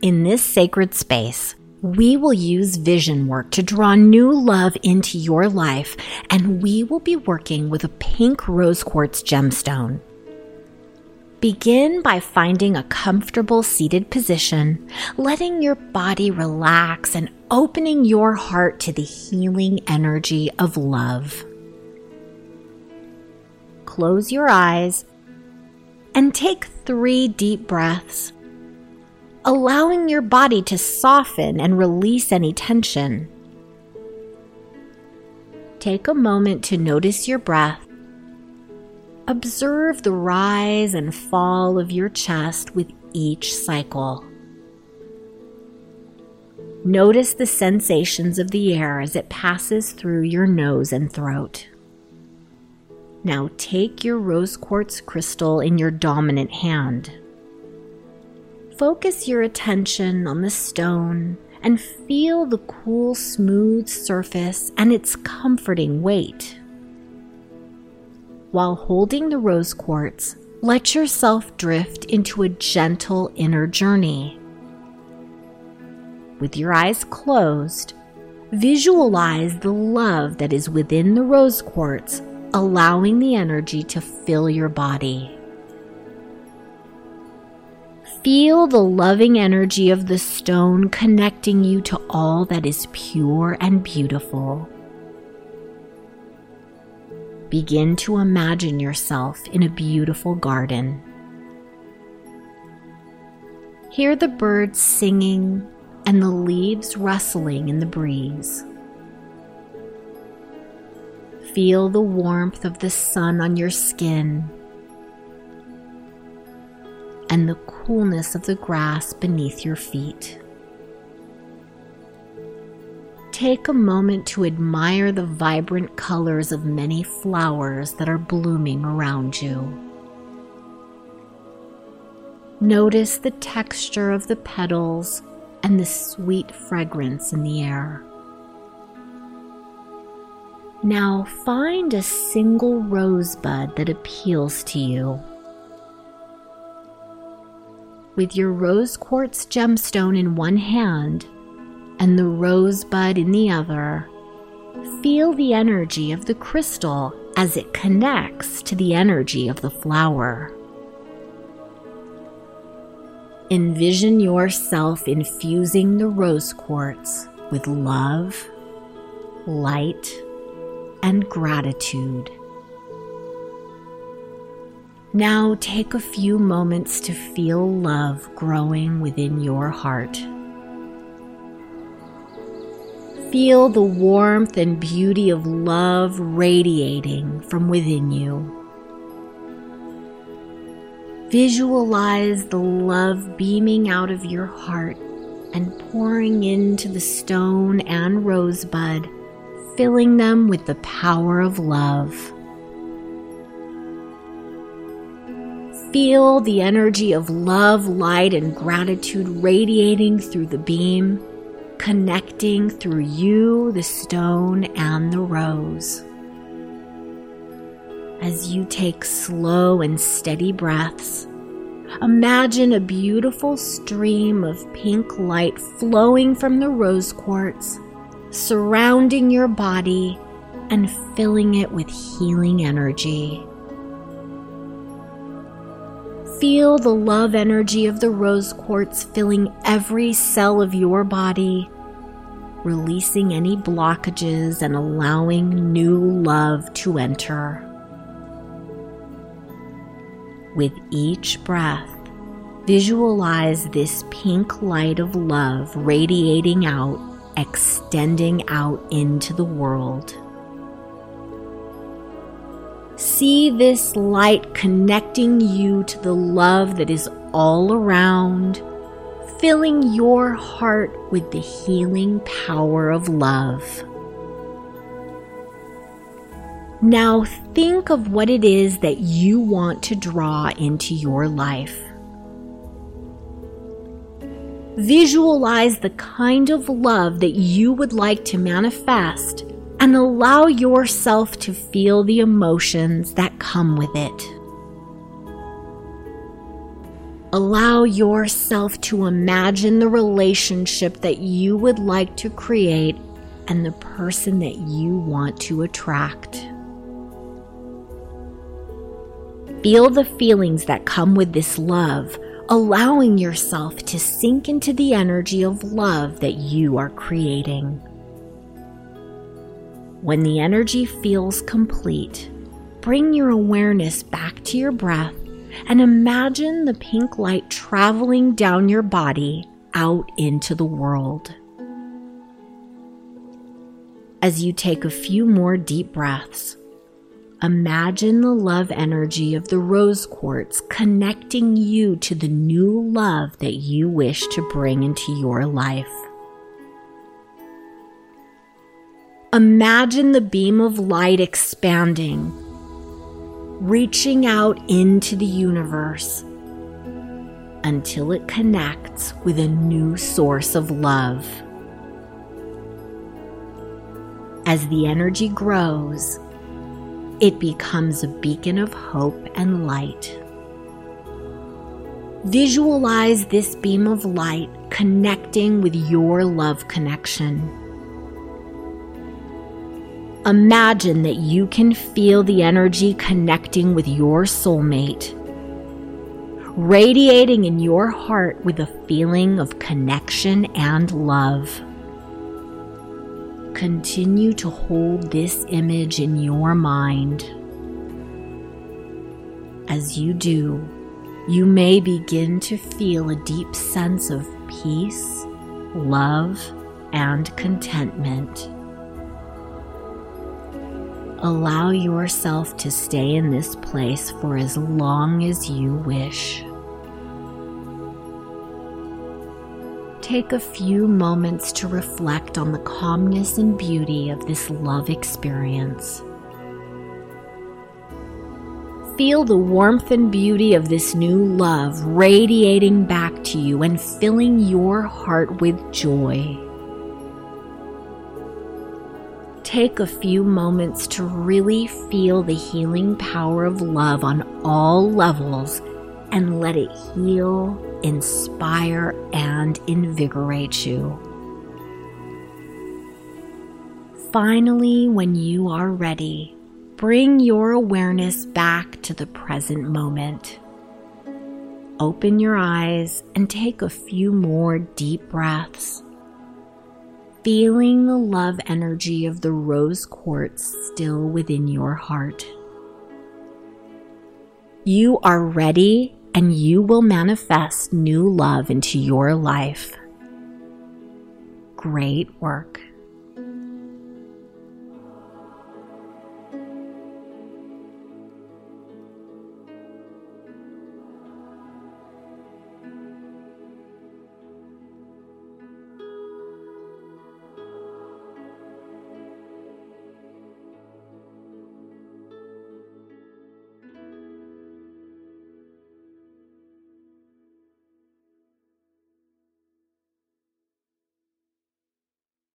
In this sacred space, we will use vision work to draw new love into your life, and we will be working with a pink rose quartz gemstone. Begin by finding a comfortable seated position, letting your body relax and opening your heart to the healing energy of love. Close your eyes and take three deep breaths, allowing your body to soften and release any tension. Take a moment to notice your breath Observe the rise and fall of your chest with each cycle. Notice the sensations of the air as it passes through your nose and throat. Now take your rose quartz crystal in your dominant hand. Focus your attention on the stone and feel the cool, smooth surface and its comforting weight. While holding the rose quartz, let yourself drift into a gentle inner journey. With your eyes closed, visualize the love that is within the rose quartz, allowing the energy to fill your body. Feel the loving energy of the stone connecting you to all that is pure and beautiful. Begin to imagine yourself in a beautiful garden. Hear the birds singing and the leaves rustling in the breeze. Feel the warmth of the sun on your skin and the coolness of the grass beneath your feet take a moment to admire the vibrant colors of many flowers that are blooming around you. Notice the texture of the petals and the sweet fragrance in the air. Now find a single rosebud that appeals to you. With your rose quartz gemstone in one hand and the rosebud in the other, feel the energy of the crystal as it connects to the energy of the flower. Envision yourself infusing the rose quartz with love, light, and gratitude. Now take a few moments to feel love growing within your heart. Feel the warmth and beauty of love radiating from within you. Visualize the love beaming out of your heart and pouring into the stone and rosebud, filling them with the power of love. Feel the energy of love, light, and gratitude radiating through the beam connecting through you, the stone, and the rose. As you take slow and steady breaths, imagine a beautiful stream of pink light flowing from the rose quartz, surrounding your body and filling it with healing energy. Feel the love energy of the rose quartz filling every cell of your body, releasing any blockages and allowing new love to enter. With each breath, visualize this pink light of love radiating out, extending out into the world. See this light connecting you to the love that is all around, filling your heart with the healing power of love. Now think of what it is that you want to draw into your life. Visualize the kind of love that you would like to manifest and allow yourself to feel the emotions that come with it. Allow yourself to imagine the relationship that you would like to create and the person that you want to attract. Feel the feelings that come with this love, allowing yourself to sink into the energy of love that you are creating. When the energy feels complete, bring your awareness back to your breath and imagine the pink light traveling down your body out into the world. As you take a few more deep breaths, imagine the love energy of the rose quartz connecting you to the new love that you wish to bring into your life. Imagine the beam of light expanding reaching out into the universe until it connects with a new source of love. As the energy grows, it becomes a beacon of hope and light. Visualize this beam of light connecting with your love connection. Imagine that you can feel the energy connecting with your soulmate, radiating in your heart with a feeling of connection and love. Continue to hold this image in your mind. As you do, you may begin to feel a deep sense of peace, love, and contentment. Allow yourself to stay in this place for as long as you wish. Take a few moments to reflect on the calmness and beauty of this love experience. Feel the warmth and beauty of this new love radiating back to you and filling your heart with joy take a few moments to really feel the healing power of love on all levels and let it heal, inspire, and invigorate you. Finally, when you are ready, bring your awareness back to the present moment. Open your eyes and take a few more deep breaths feeling the love energy of the rose quartz still within your heart. You are ready and you will manifest new love into your life. Great work.